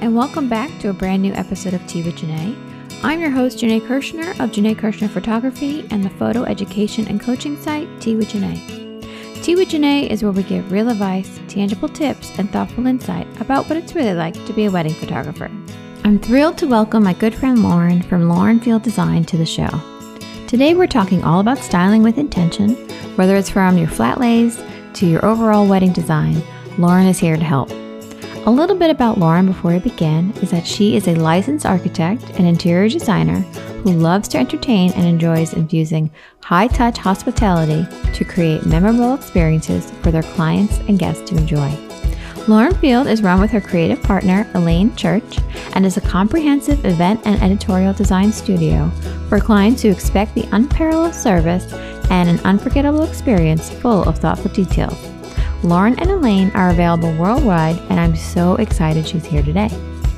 And welcome back to a brand new episode of Tea with Janae. I'm your host, Janae Kirshner of Janae Kirshner Photography and the photo education and coaching site Tea with Janae. Tea with Janae is where we give real advice, tangible tips, and thoughtful insight about what it's really like to be a wedding photographer. I'm thrilled to welcome my good friend Lauren from Lauren Field Design to the show. Today, we're talking all about styling with intention, whether it's from your flat lays to your overall wedding design. Lauren is here to help. A little bit about Lauren before we begin is that she is a licensed architect and interior designer who loves to entertain and enjoys infusing high touch hospitality to create memorable experiences for their clients and guests to enjoy. Lauren Field is run with her creative partner, Elaine Church, and is a comprehensive event and editorial design studio for clients who expect the unparalleled service and an unforgettable experience full of thoughtful details. Lauren and Elaine are available worldwide, and I'm so excited she's here today.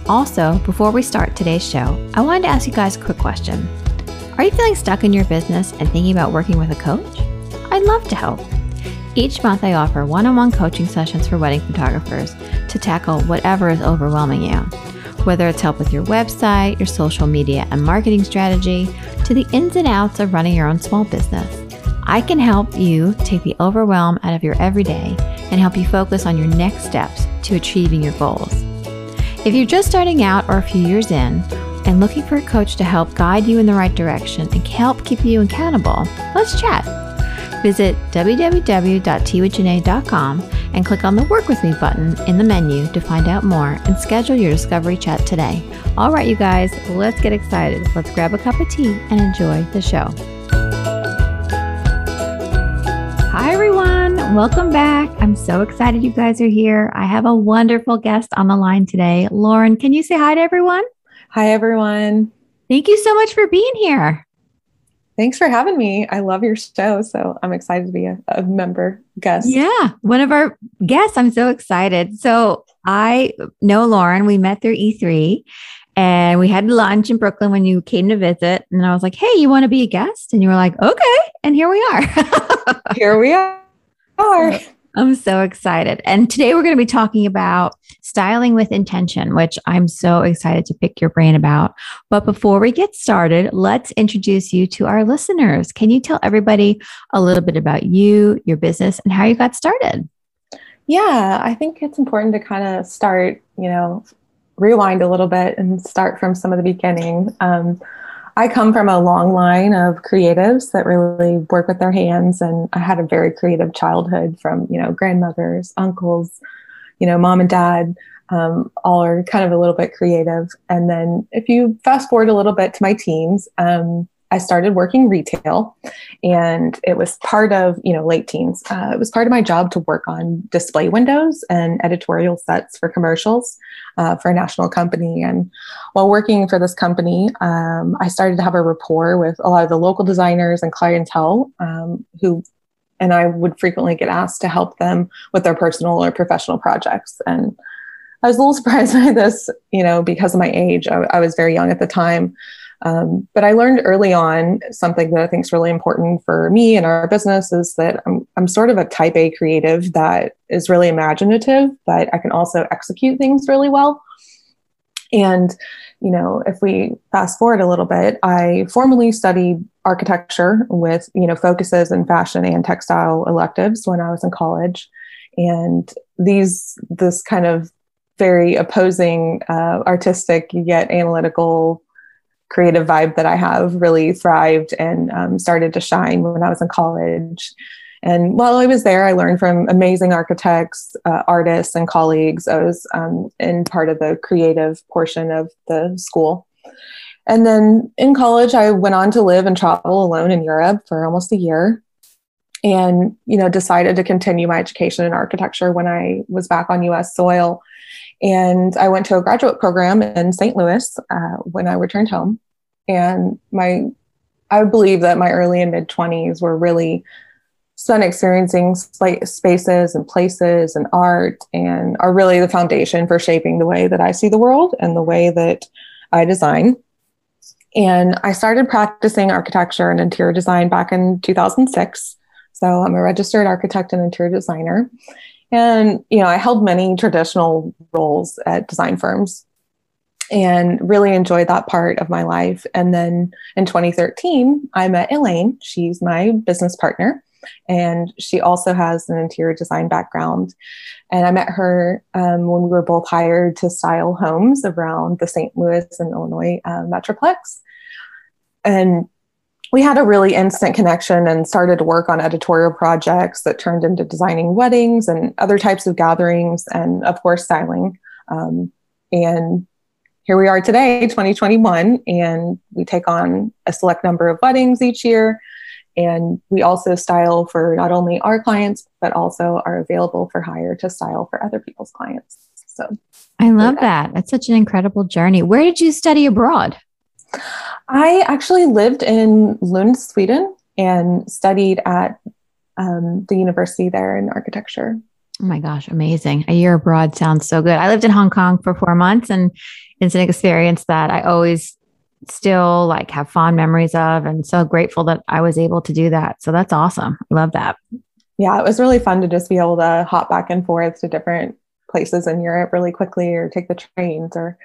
Also, before we start today's show, I wanted to ask you guys a quick question. Are you feeling stuck in your business and thinking about working with a coach? I'd love to help. Each month, I offer one on one coaching sessions for wedding photographers to tackle whatever is overwhelming you. Whether it's help with your website, your social media and marketing strategy, to the ins and outs of running your own small business. I can help you take the overwhelm out of your everyday and help you focus on your next steps to achieving your goals. If you're just starting out or a few years in and looking for a coach to help guide you in the right direction and help keep you accountable, let's chat. Visit www.teawithjanae.com and click on the Work With Me button in the menu to find out more and schedule your discovery chat today. All right, you guys, let's get excited. Let's grab a cup of tea and enjoy the show. Welcome back. I'm so excited you guys are here. I have a wonderful guest on the line today. Lauren, can you say hi to everyone? Hi, everyone. Thank you so much for being here. Thanks for having me. I love your show. So I'm excited to be a, a member guest. Yeah, one of our guests. I'm so excited. So I know Lauren. We met through E3 and we had lunch in Brooklyn when you came to visit. And I was like, hey, you want to be a guest? And you were like, okay. And here we are. here we are. I'm so excited. And today we're going to be talking about styling with intention, which I'm so excited to pick your brain about. But before we get started, let's introduce you to our listeners. Can you tell everybody a little bit about you, your business, and how you got started? Yeah, I think it's important to kind of start, you know, rewind a little bit and start from some of the beginning. Um, I come from a long line of creatives that really work with their hands, and I had a very creative childhood from you know grandmothers, uncles, you know, mom and dad. Um, all are kind of a little bit creative. And then if you fast forward a little bit to my teens, um, I started working retail, and it was part of you know late teens. Uh, it was part of my job to work on display windows and editorial sets for commercials uh, for a national company. And while working for this company, um, I started to have a rapport with a lot of the local designers and clientele um, who. And I would frequently get asked to help them with their personal or professional projects. And I was a little surprised by this, you know, because of my age. I, I was very young at the time. Um, but I learned early on something that I think is really important for me and our business is that I'm, I'm sort of a type A creative that is really imaginative, but I can also execute things really well. And, you know, if we fast forward a little bit, I formally studied architecture with, you know, focuses in fashion and textile electives when I was in college. And these, this kind of very opposing, uh, artistic yet analytical creative vibe that I have really thrived and um, started to shine when I was in college. And while I was there, I learned from amazing architects, uh, artists, and colleagues. I was um, in part of the creative portion of the school. And then in college, I went on to live and travel alone in Europe for almost a year and you know decided to continue my education in architecture when i was back on us soil and i went to a graduate program in st louis uh, when i returned home. And my i believe that my early and mid 20s were really spent experiencing spaces and places and art and are really the foundation for shaping the way that i see the world and the way that i design. And i started practicing architecture and interior design back in 2006 so I'm a registered architect and interior designer. And, you know, I held many traditional roles at design firms and really enjoyed that part of my life. And then in 2013, I met Elaine. She's my business partner, and she also has an interior design background. And I met her um, when we were both hired to style homes around the St. Louis and Illinois uh, Metroplex. And we had a really instant connection and started to work on editorial projects that turned into designing weddings and other types of gatherings and of course styling. Um, and here we are today 2021 and we take on a select number of weddings each year. And we also style for not only our clients but also are available for hire to style for other people's clients. So i love that. That's such an incredible journey. Where did you study abroad I actually lived in Lund, Sweden, and studied at um, the university there in architecture. Oh my gosh, amazing. A year abroad sounds so good. I lived in Hong Kong for four months and it's an experience that I always still like have fond memories of and so grateful that I was able to do that. So that's awesome. Love that. Yeah, it was really fun to just be able to hop back and forth to different places in Europe really quickly or take the trains or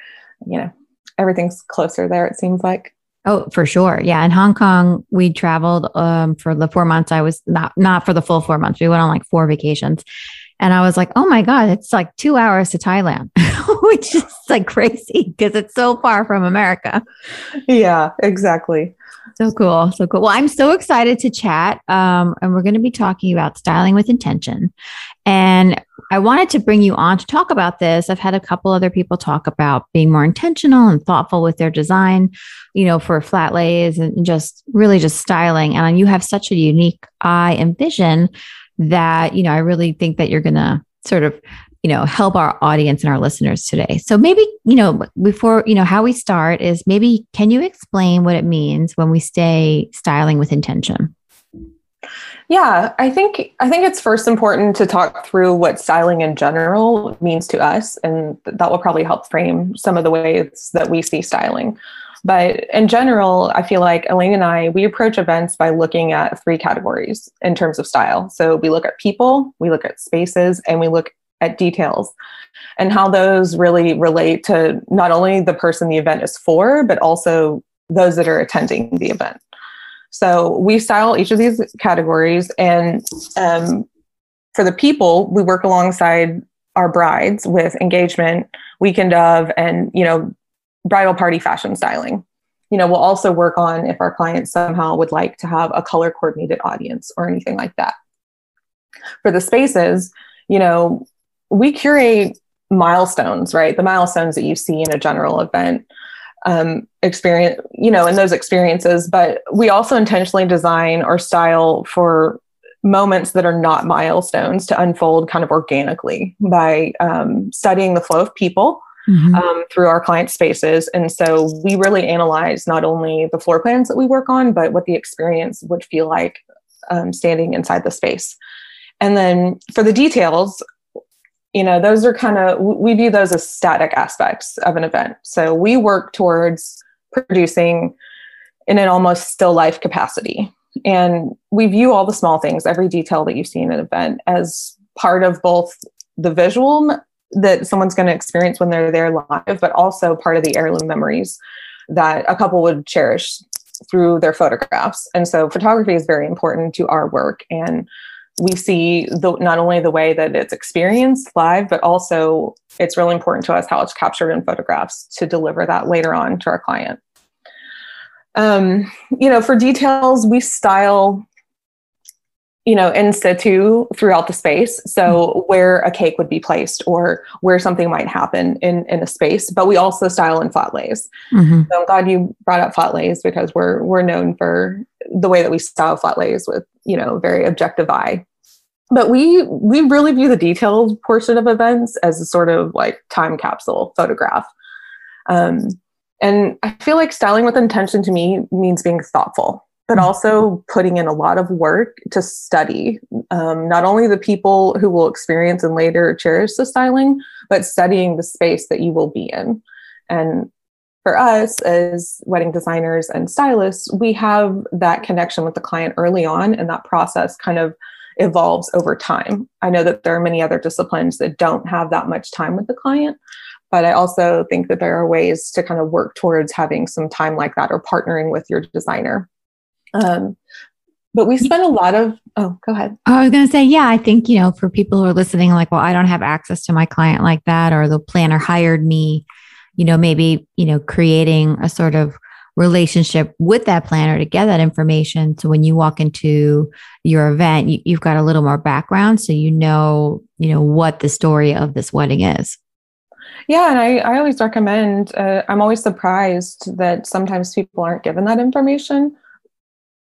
you know, everything's closer there it seems like. Oh, for sure. Yeah. In Hong Kong, we traveled um, for the four months. I was not, not for the full four months. We went on like four vacations. And I was like, oh my God, it's like two hours to Thailand, which is like crazy because it's so far from America. Yeah, exactly. So cool. So cool. Well, I'm so excited to chat. Um, and we're going to be talking about styling with intention. And I wanted to bring you on to talk about this. I've had a couple other people talk about being more intentional and thoughtful with their design, you know, for flat lays and just really just styling. And you have such a unique eye and vision that, you know, I really think that you're going to sort of you know help our audience and our listeners today so maybe you know before you know how we start is maybe can you explain what it means when we stay styling with intention yeah, I think I think it's first important to talk through what styling in general means to us, and that will probably help frame some of the ways that we see styling. But in general, I feel like Elaine and I we approach events by looking at three categories in terms of style. So we look at people, we look at spaces, and we look at details and how those really relate to not only the person the event is for, but also those that are attending the event. So we style each of these categories, and um, for the people, we work alongside our brides with engagement, weekend of, and you know, bridal party fashion styling. You know, we'll also work on if our clients somehow would like to have a color coordinated audience or anything like that. For the spaces, you know, we curate milestones, right? The milestones that you see in a general event um, experience, you know, in those experiences. But we also intentionally design or style for moments that are not milestones to unfold kind of organically by um, studying the flow of people mm-hmm. um, through our client spaces. And so we really analyze not only the floor plans that we work on, but what the experience would feel like um, standing inside the space. And then for the details, you know those are kind of we view those as static aspects of an event so we work towards producing in an almost still life capacity and we view all the small things every detail that you see in an event as part of both the visual that someone's going to experience when they're there live but also part of the heirloom memories that a couple would cherish through their photographs and so photography is very important to our work and we see the, not only the way that it's experienced live, but also it's really important to us how it's captured in photographs to deliver that later on to our client. Um, you know, for details, we style you know, in situ throughout the space. So mm-hmm. where a cake would be placed or where something might happen in, in a space, but we also style in flat lays. Mm-hmm. So I'm glad you brought up flat lays because we're, we're known for the way that we style flat lays with, you know, very objective eye. But we, we really view the detailed portion of events as a sort of like time capsule photograph. Um, and I feel like styling with intention to me means being thoughtful but mm-hmm. also putting in a lot of work to study um, not only the people who will experience and later cherish the styling, but studying the space that you will be in. And for us as wedding designers and stylists, we have that connection with the client early on, and that process kind of evolves over time. I know that there are many other disciplines that don't have that much time with the client, but I also think that there are ways to kind of work towards having some time like that or partnering with your designer. Um, but we spend a lot of oh go ahead. I was going to say yeah i think you know for people who are listening like well i don't have access to my client like that or the planner hired me you know maybe you know creating a sort of relationship with that planner to get that information. So when you walk into your event you, you've got a little more background so you know you know what the story of this wedding is. Yeah, and I, I always recommend, uh, I'm always surprised that sometimes people aren't given that information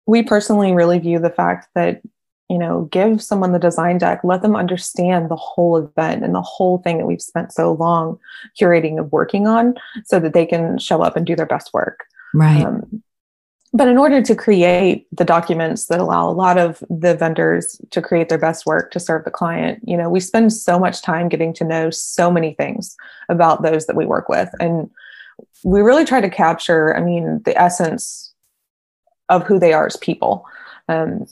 we personally really view the fact that you know give someone the design deck let them understand the whole event and the whole thing that we've spent so long curating and working on so that they can show up and do their best work. Right. Um, but in order to create the documents that allow a lot of the vendors to create their best work to serve the client you know we spend so much time getting to know so many things about those that we work with. And we really try to capture i mean the essence of who they are as people. Um,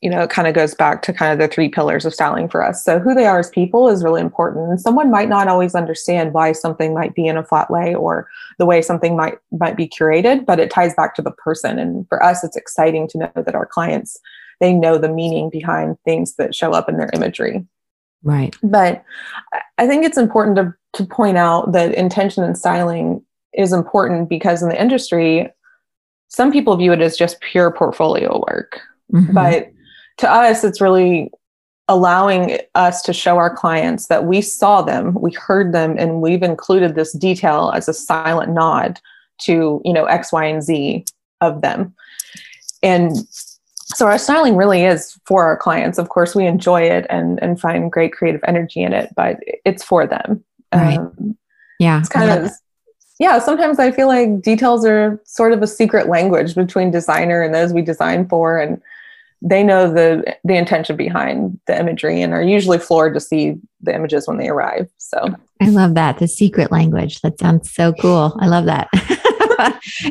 you know, it kind of goes back to kind of the three pillars of styling for us. So, who they are as people is really important. And someone might not always understand why something might be in a flat lay or the way something might might be curated, but it ties back to the person. And for us, it's exciting to know that our clients they know the meaning behind things that show up in their imagery. Right. But I think it's important to to point out that intention and styling is important because in the industry, some people view it as just pure portfolio work. Mm-hmm. But to us, it's really allowing us to show our clients that we saw them, we heard them, and we've included this detail as a silent nod to, you know, X, Y, and Z of them. And so our styling really is for our clients. Of course, we enjoy it and, and find great creative energy in it, but it's for them. Right. Um, yeah. It's kind of yeah, sometimes I feel like details are sort of a secret language between designer and those we design for, and they know the the intention behind the imagery and are usually floored to see the images when they arrive. So I love that the secret language. That sounds so cool. I love that.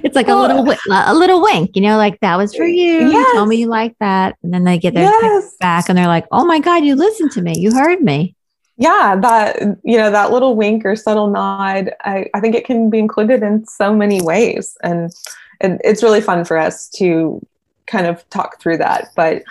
it's like a little a little wink, you know, like that was for you. Yes. You told me you like that, and then they get their yes. back and they're like, "Oh my god, you listened to me. You heard me." Yeah that you know that little wink or subtle nod i, I think it can be included in so many ways. And it, it's really fun for us to kind of talk through that. But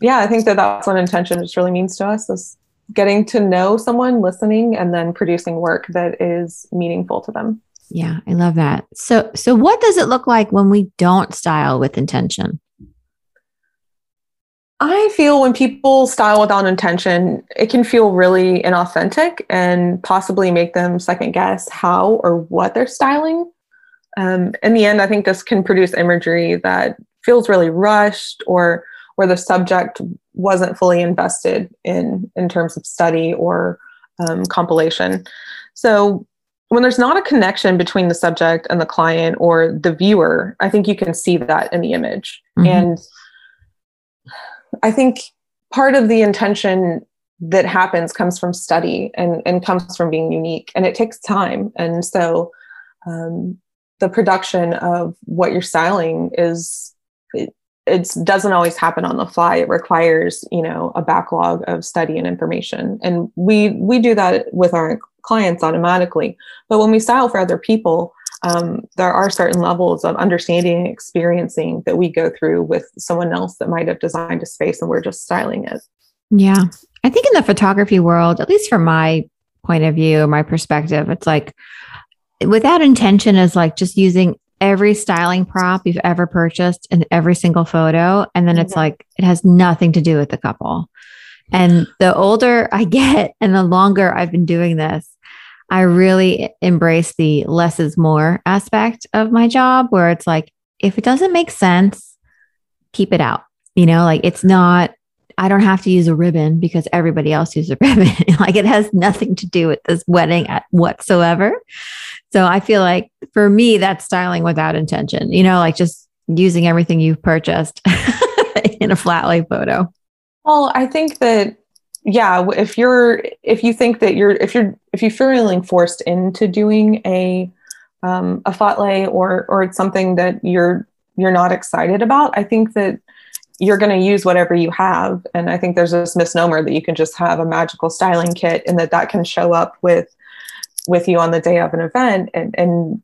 yeah i think that that's what intention just really means to us is getting to know someone listening and then producing work that is meaningful to them. Yeah i love that. So so what does it look like when we don't style with intention I feel when people style without intention, it can feel really inauthentic and possibly make them second guess how or what they're styling. Um, in the end, I think this can produce imagery that feels really rushed or where the subject wasn't fully invested in in terms of study or um, compilation. So when there's not a connection between the subject and the client or the viewer, I think you can see that in the image. Mm-hmm. And I think part of the intention that happens comes from study and, and comes from being unique and it takes time. And so um, the production of what you're styling is it, doesn't always happen on the fly. It requires you know a backlog of study and information. And we we do that with our clients automatically. But when we style for other people um, there are certain levels of understanding and experiencing that we go through with someone else that might have designed a space and we're just styling it. Yeah. I think in the photography world, at least from my point of view, my perspective, it's like without intention is like just using every styling prop you've ever purchased in every single photo. And then mm-hmm. it's like, it has nothing to do with the couple. And the older I get and the longer I've been doing this, I really embrace the less is more aspect of my job where it's like, if it doesn't make sense, keep it out. You know, like it's not, I don't have to use a ribbon because everybody else uses a ribbon. like it has nothing to do with this wedding at whatsoever. So I feel like for me, that's styling without intention, you know, like just using everything you've purchased in a flat lay photo. Well, I think that yeah, if you're if you think that you're if you're if you're feeling forced into doing a um, a flat lay or or it's something that you're you're not excited about, I think that you're going to use whatever you have, and I think there's this misnomer that you can just have a magical styling kit and that that can show up with with you on the day of an event and and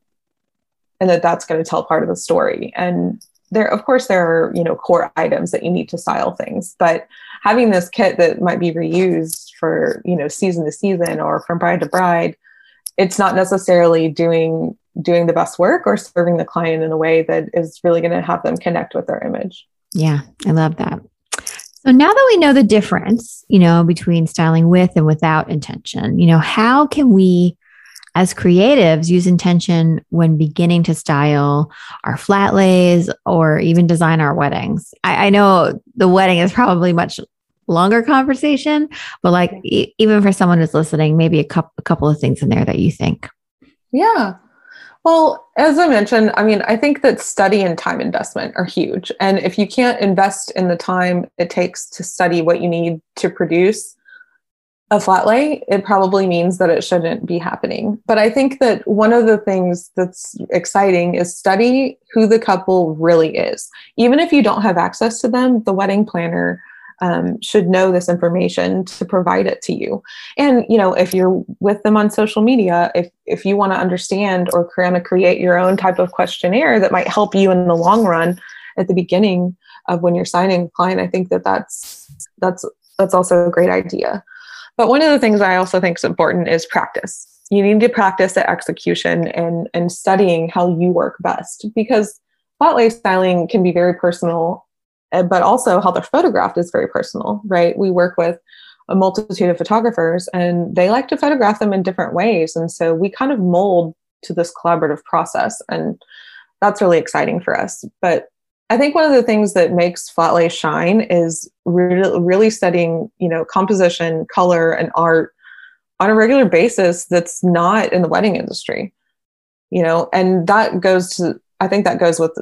and that that's going to tell part of the story. And there of course there are you know core items that you need to style things but having this kit that might be reused for you know season to season or from bride to bride it's not necessarily doing doing the best work or serving the client in a way that is really going to have them connect with their image. Yeah i love that. So now that we know the difference you know between styling with and without intention you know how can we as creatives use intention when beginning to style our flat lays or even design our weddings. I, I know the wedding is probably much longer conversation, but like e- even for someone who's listening, maybe a couple a couple of things in there that you think. Yeah. Well, as I mentioned, I mean, I think that study and time investment are huge. And if you can't invest in the time it takes to study what you need to produce, a flat lay, it probably means that it shouldn't be happening. But I think that one of the things that's exciting is study who the couple really is. Even if you don't have access to them, the wedding planner um, should know this information to provide it to you. And you know, if you're with them on social media, if if you want to understand or kind of create your own type of questionnaire that might help you in the long run at the beginning of when you're signing a client, I think that that's that's that's also a great idea. But one of the things I also think is important is practice. You need to practice at execution and, and studying how you work best because flat lay styling can be very personal, eh, but also how they're photographed is very personal, right? We work with a multitude of photographers and they like to photograph them in different ways. And so we kind of mold to this collaborative process. And that's really exciting for us. But I think one of the things that makes flatlay shine is really, really studying, you know, composition, color, and art on a regular basis that's not in the wedding industry. You know, and that goes to I think that goes with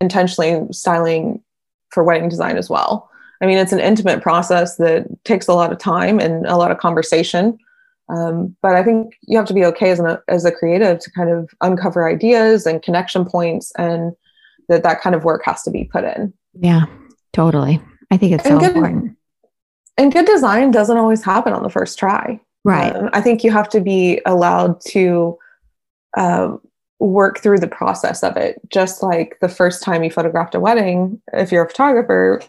intentionally styling for wedding design as well. I mean, it's an intimate process that takes a lot of time and a lot of conversation. Um, but I think you have to be okay as, an, as a creative to kind of uncover ideas and connection points and that that kind of work has to be put in. Yeah, totally. I think it's and so good, important. And good design doesn't always happen on the first try. Right. Um, I think you have to be allowed to um, work through the process of it. Just like the first time you photographed a wedding, if you're a photographer,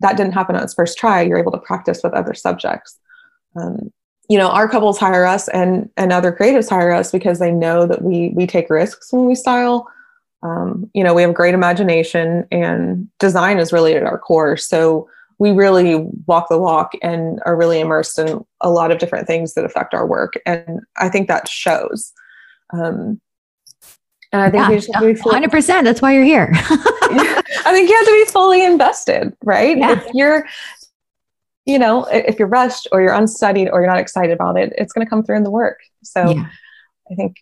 that didn't happen on its first try. You're able to practice with other subjects. Um, you know, our couples hire us and and other creatives hire us because they know that we we take risks when we style um, you know we have great imagination and design is really at our core so we really walk the walk and are really immersed in a lot of different things that affect our work and i think that shows um, and I think yeah, you just have to be fully, 100%. That's why you're here. I think you have to be fully invested, right? Yeah. If you're, you know, if you're rushed or you're unstudied or you're not excited about it, it's going to come through in the work. So yeah. I think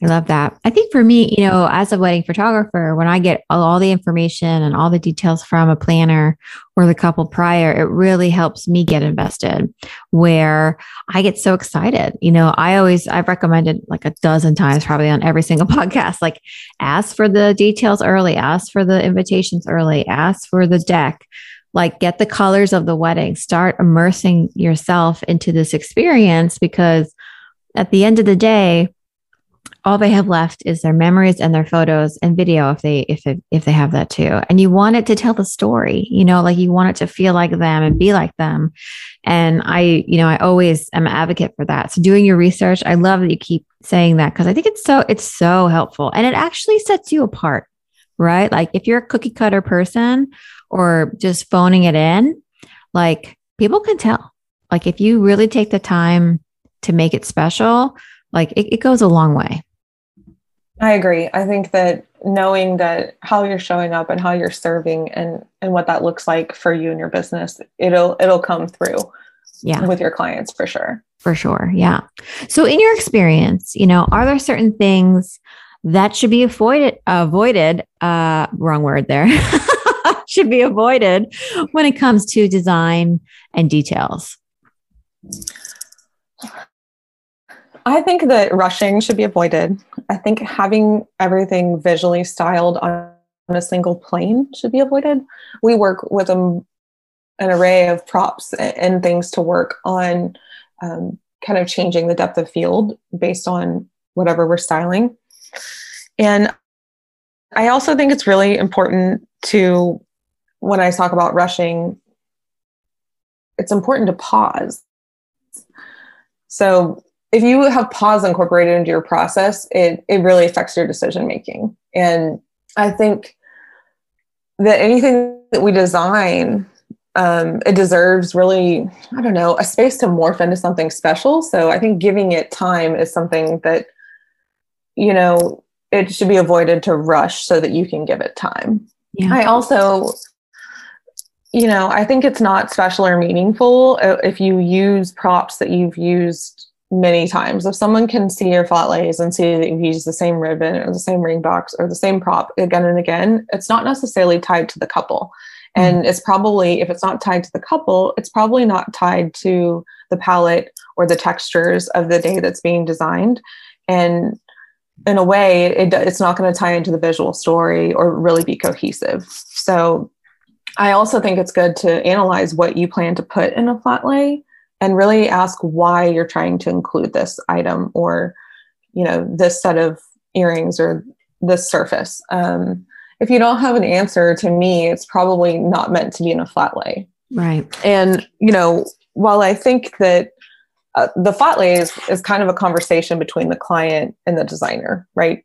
I love that. I think for me, you know, as a wedding photographer, when I get all the information and all the details from a planner or the couple prior, it really helps me get invested where I get so excited. You know, I always, I've recommended like a dozen times, probably on every single podcast, like ask for the details early, ask for the invitations early, ask for the deck like get the colors of the wedding start immersing yourself into this experience because at the end of the day all they have left is their memories and their photos and video if they if it, if they have that too. And you want it to tell the story you know like you want it to feel like them and be like them. And i you know i always am an advocate for that. So doing your research i love that you keep saying that because i think it's so it's so helpful. And it actually sets you apart right? Like if you're a cookie cutter person or just phoning it in like people can tell. Like if you really take the time to make it special like it, it goes a long way I agree. I think that knowing that how you're showing up and how you're serving and and what that looks like for you and your business, it'll it'll come through. Yeah. With your clients for sure. For sure. Yeah. So in your experience, you know, are there certain things that should be avoided avoided uh wrong word there. should be avoided when it comes to design and details? I think that rushing should be avoided. I think having everything visually styled on a single plane should be avoided. We work with an array of props and things to work on um, kind of changing the depth of field based on whatever we're styling. And I also think it's really important to, when I talk about rushing, it's important to pause. So if you have pause incorporated into your process, it, it really affects your decision making. And I think that anything that we design, um, it deserves really, I don't know, a space to morph into something special. So I think giving it time is something that, you know, it should be avoided to rush so that you can give it time. Yeah. I also, you know, I think it's not special or meaningful uh, if you use props that you've used many times. If someone can see your flat lays and see that you've used the same ribbon or the same ring box or the same prop again and again, it's not necessarily tied to the couple. Mm-hmm. And it's probably, if it's not tied to the couple, it's probably not tied to the palette or the textures of the day that's being designed. And in a way, it, it's not going to tie into the visual story or really be cohesive. So I also think it's good to analyze what you plan to put in a flat lay and really ask why you're trying to include this item or you know this set of earrings or this surface. Um, if you don't have an answer to me it's probably not meant to be in a flat lay. Right. And you know while i think that uh, the flat lay is, is kind of a conversation between the client and the designer right?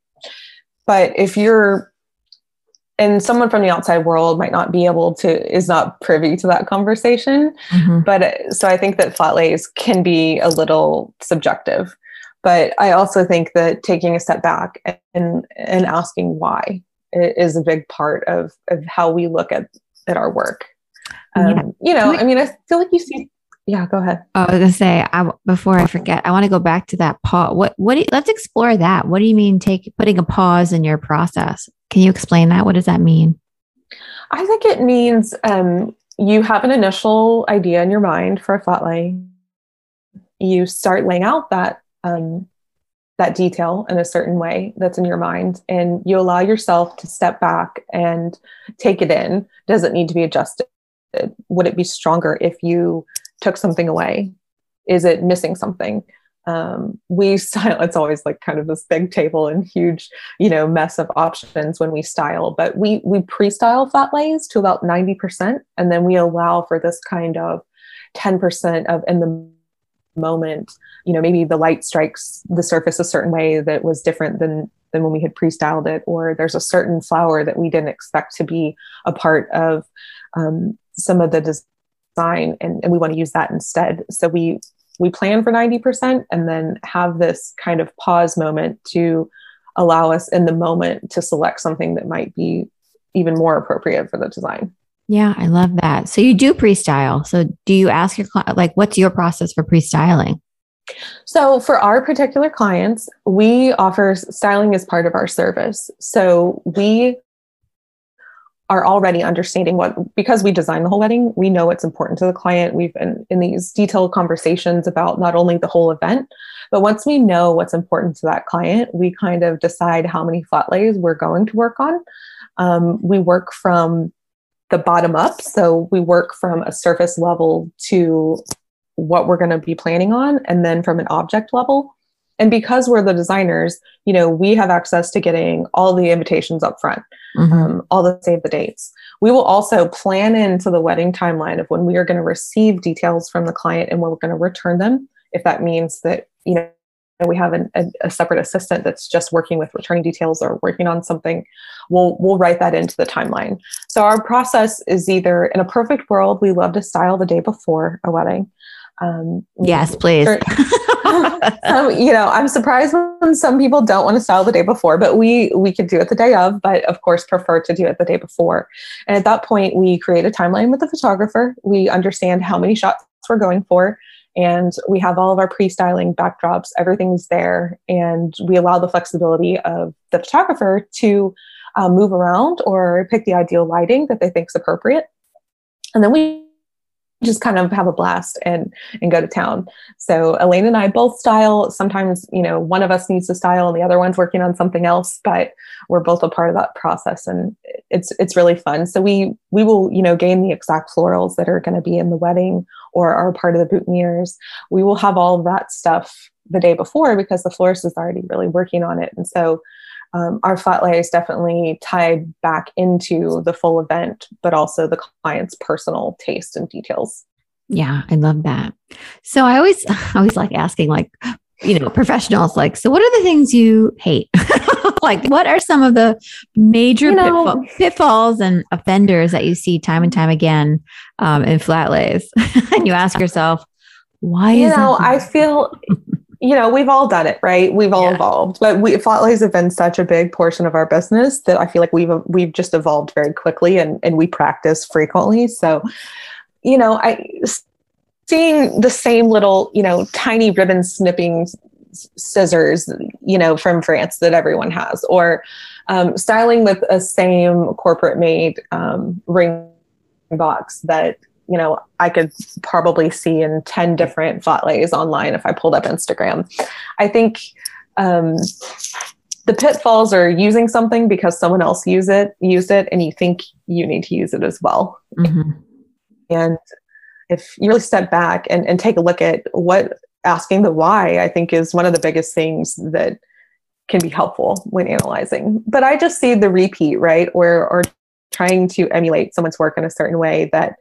But if you're and someone from the outside world might not be able to is not privy to that conversation. Mm-hmm. but uh, so i think that flat lays can be a little subjective. But i also think that taking a step back and and asking why is a big part of of how we look at at our work. Um, yeah. you know i mean i feel like you see yeah go ahead. I was gonna say I, before i forget i want to go back to that pause what what do you, let's explore that. What do you mean take putting a pause in your process can you explain that? What does that mean? I think it means um, you have an initial idea in your mind for a flat lay. You start laying out that um, that detail in a certain way that's in your mind, and you allow yourself to step back and take it in. Does it need to be adjusted? Would it be stronger if you took something away? Is it missing something? Um, we style it's always like kind of this big table and huge you know mess of options when we style but we we pre-style flat lays to about 90% and then we allow for this kind of 10% of in the moment you know maybe the light strikes the surface a certain way that was different than than when we had pre-styled it or there's a certain flower that we didn't expect to be a part of um, some of the design and, and we want to use that instead. So we we plan for 90% and then have this kind of pause moment to allow us in the moment to select something that might be even more appropriate for the design. Yeah, I love that. So you do pre-style. So do you ask your client like what's your process for pre-styling? So for our particular clients, we offer styling as part of our service. So we are already understanding what because we design the whole wedding we know it's important to the client. We've been in these detailed conversations about not only the whole event but once we know what's important to that client we kind of decide how many flat lays we're going to work on. Um, we work from the bottom up so we work from a surface level to what we're going to be planning on and then from an object level and because we're the designers, you know, we have access to getting all the invitations up front, mm-hmm. um, all the save the dates. We will also plan into the wedding timeline of when we are going to receive details from the client and when we're going to return them. If that means that, you know, we have an, a, a, separate assistant that's just working with returning details or working on something, we'll we'll write that into the timeline. So our process is either in a perfect world, we love to style the day before a wedding. Um, yes, please. um, you know, I'm surprised when some people don't want to style the day before, but we we could do it the day of, but of course prefer to do it the day before. And at that point, we create a timeline with the photographer. We understand how many shots we're going for, and we have all of our pre-styling backdrops. Everything's there, and we allow the flexibility of the photographer to uh, move around or pick the ideal lighting that they think is appropriate. And then we just kind of have a blast and and go to town. So Elaine and I both style. Sometimes, you know, one of us needs to style and the other one's working on something else, but we're both a part of that process and it's it's really fun. So we we will, you know, gain the exact florals that are going to be in the wedding or are part of the boutonnieres. We will have all of that stuff the day before because the florist is already really working on it. And so um, our flat lay is definitely tied back into the full event, but also the client's personal taste and details. Yeah, I love that. So I always, I always like asking, like, you know, professionals, like, so what are the things you hate? like, what are some of the major you know, pitfall, pitfalls and offenders that you see time and time again um, in flat lays? and you ask yourself, why you know, I feel you know, we've all done it, right? We've all yeah. evolved, but we flat have been such a big portion of our business that I feel like we've we've just evolved very quickly, and and we practice frequently. So, you know, I seeing the same little, you know, tiny ribbon snipping scissors, you know, from France that everyone has, or um, styling with a same corporate made um, ring box that you know, I could probably see in 10 different lays online if I pulled up Instagram. I think um, the pitfalls are using something because someone else use it, used it, and you think you need to use it as well. Mm-hmm. And if you really step back and, and take a look at what asking the why, I think is one of the biggest things that can be helpful when analyzing. But I just see the repeat, right? Or or trying to emulate someone's work in a certain way that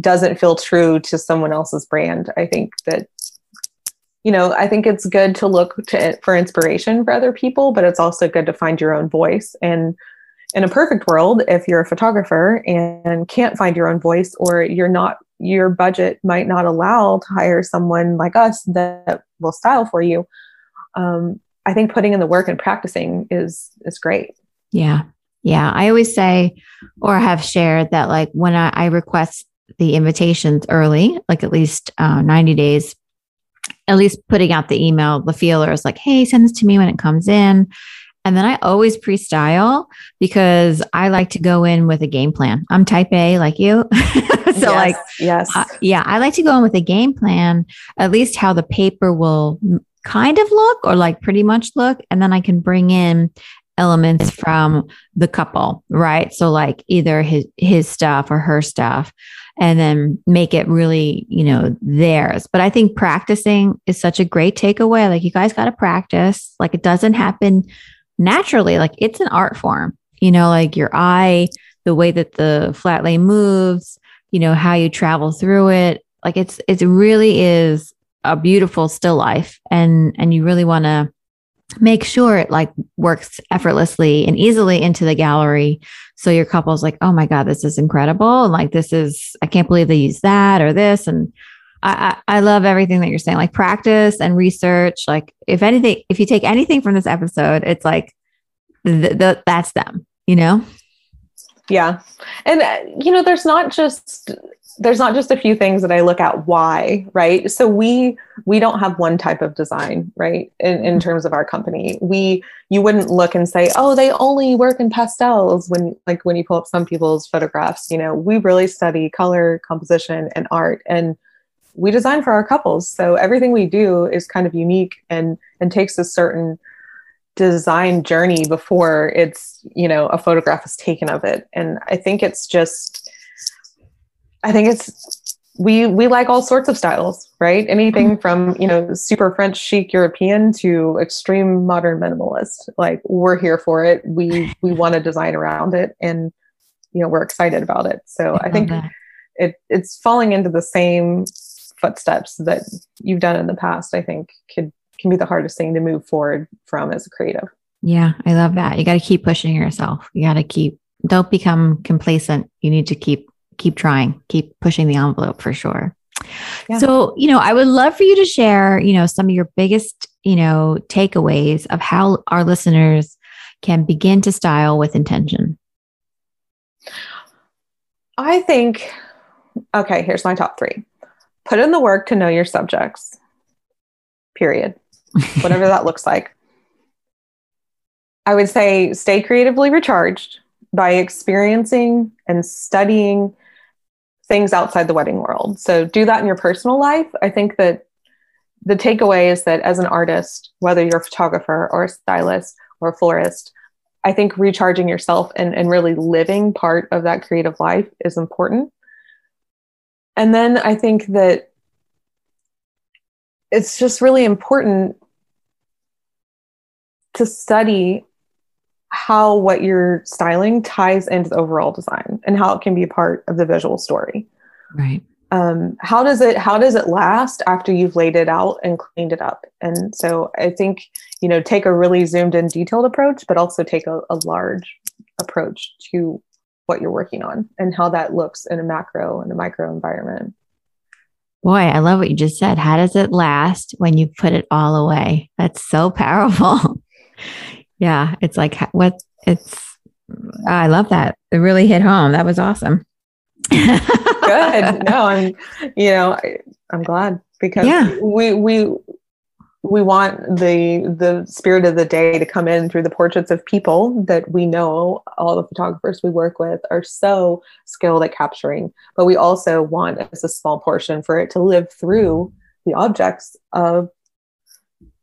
doesn't feel true to someone else's brand. I think that you know, I think it's good to look to for inspiration for other people, but it's also good to find your own voice. And in a perfect world, if you're a photographer and can't find your own voice, or you're not, your budget might not allow to hire someone like us that will style for you. Um, I think putting in the work and practicing is is great. Yeah, yeah. I always say, or have shared that, like when I, I request the invitations early, like at least uh, 90 days, at least putting out the email, the feelers like, hey, send this to me when it comes in. And then I always pre style because I like to go in with a game plan. I'm type A like you. so, yes, like, yes. Uh, yeah, I like to go in with a game plan, at least how the paper will kind of look or like pretty much look. And then I can bring in elements from the couple, right? So, like either his, his stuff or her stuff and then make it really, you know, theirs. But I think practicing is such a great takeaway. Like you guys got to practice. Like it doesn't happen naturally. Like it's an art form, you know, like your eye, the way that the flat lay moves, you know, how you travel through it. Like it's, it really is a beautiful still life. And, and you really want to make sure it like works effortlessly and easily into the gallery. So your couple's like oh my god this is incredible. And like this is i can't believe they use that or this. And I, I, I love everything that you're saying like practice and research. Like if anything if you take anything from this episode it's like th- th- that's them you know? Yeah. And uh, you know there's not just there's not just a few things that I look at why, right? So we we don't have one type of design, right? In, in terms of our company, we you wouldn't look and say, oh, they only work in pastels. When like when you pull up some people's photographs, you know, we really study color, composition, and art, and we design for our couples. So everything we do is kind of unique and and takes a certain design journey before it's you know a photograph is taken of it. And I think it's just I think it's we we like all sorts of styles, right? Anything mm-hmm. from you know super French chic European to extreme modern minimalist. Like we're here for it. We we want to design around it, and you know we're excited about it. So I, I think that. it it's falling into the same footsteps that you've done in the past. I think could can be the hardest thing to move forward from as a creative. Yeah, I love that. You got to keep pushing yourself. You got to keep don't become complacent. You need to keep keep trying, keep pushing the envelope for sure. Yeah. So, you know, I would love for you to share, you know, some of your biggest, you know, takeaways of how our listeners can begin to style with intention. I think, okay, here's my top three put in the work to know your subjects, period, whatever that looks like. I would say stay creatively recharged by experiencing and studying things outside the wedding world. So do that in your personal life. I think that the takeaway is that as an artist, whether you're a photographer or a stylist or a florist, I think recharging yourself and, and really living part of that creative life is important. And then I think that it's just really important to study how what you're styling ties into the overall design and how it can be a part of the visual story. Right. Um, how does it how does it last after you've laid it out and cleaned it up? And so I think you know take a really zoomed in detailed approach, but also take a, a large approach to what you're working on and how that looks in a macro and a micro environment. Boy, I love what you just said. How does it last when you put it all away? That's so powerful. yeah, it's like what it's. I love that. It really hit home. That was awesome. Good. No, I'm. You know, I, I'm glad because yeah. we we we want the the spirit of the day to come in through the portraits of people that we know all the photographers we work with are so skilled at capturing but we also want as a small portion for it to live through the objects of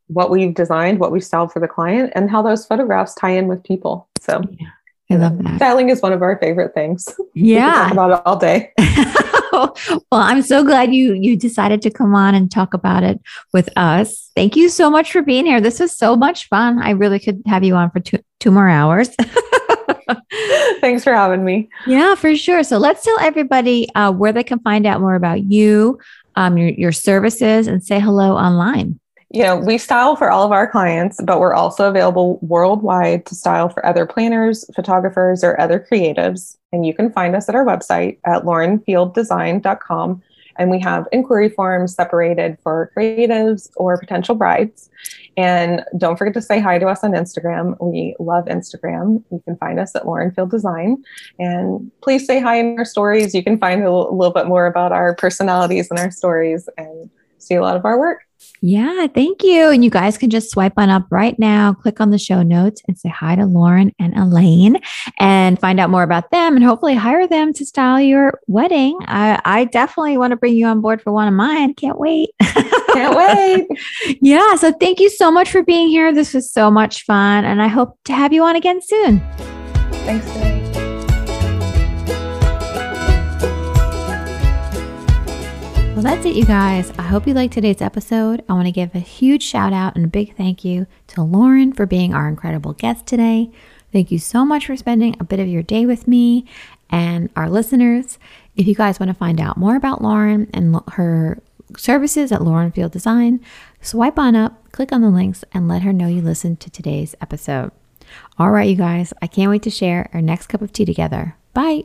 what we've designed, what we styled for the client, and how those photographs tie in with people. So yeah, I love that. Styling is one of our favorite things. Yeah. talk about it all day. well, I'm so glad you you decided to come on and talk about it with us. Thank you so much for being here. This was so much fun. I really could have you on for two two more hours. Thanks for having me. Yeah, for sure. So let's tell everybody uh, where they can find out more about you, um, your, your services, and say hello online you know, we style for all of our clients, but we're also available worldwide to style for other planners, photographers, or other creatives. And you can find us at our website at laurenfielddesign.com. And we have inquiry forms separated for creatives or potential brides. And don't forget to say hi to us on Instagram. We love Instagram. You can find us at Lauren Field Design. And please say hi in our stories. You can find a little bit more about our personalities and our stories and see a lot of our work. Yeah, thank you. And you guys can just swipe on up right now, click on the show notes and say hi to Lauren and Elaine and find out more about them and hopefully hire them to style your wedding. I, I definitely want to bring you on board for one of mine. Can't wait. Can't wait. yeah. So thank you so much for being here. This was so much fun. And I hope to have you on again soon. Thanks, Dave. Well, that's it, you guys. I hope you liked today's episode. I want to give a huge shout out and a big thank you to Lauren for being our incredible guest today. Thank you so much for spending a bit of your day with me and our listeners. If you guys want to find out more about Lauren and her services at Lauren Field Design, swipe on up, click on the links, and let her know you listened to today's episode. All right, you guys, I can't wait to share our next cup of tea together. Bye.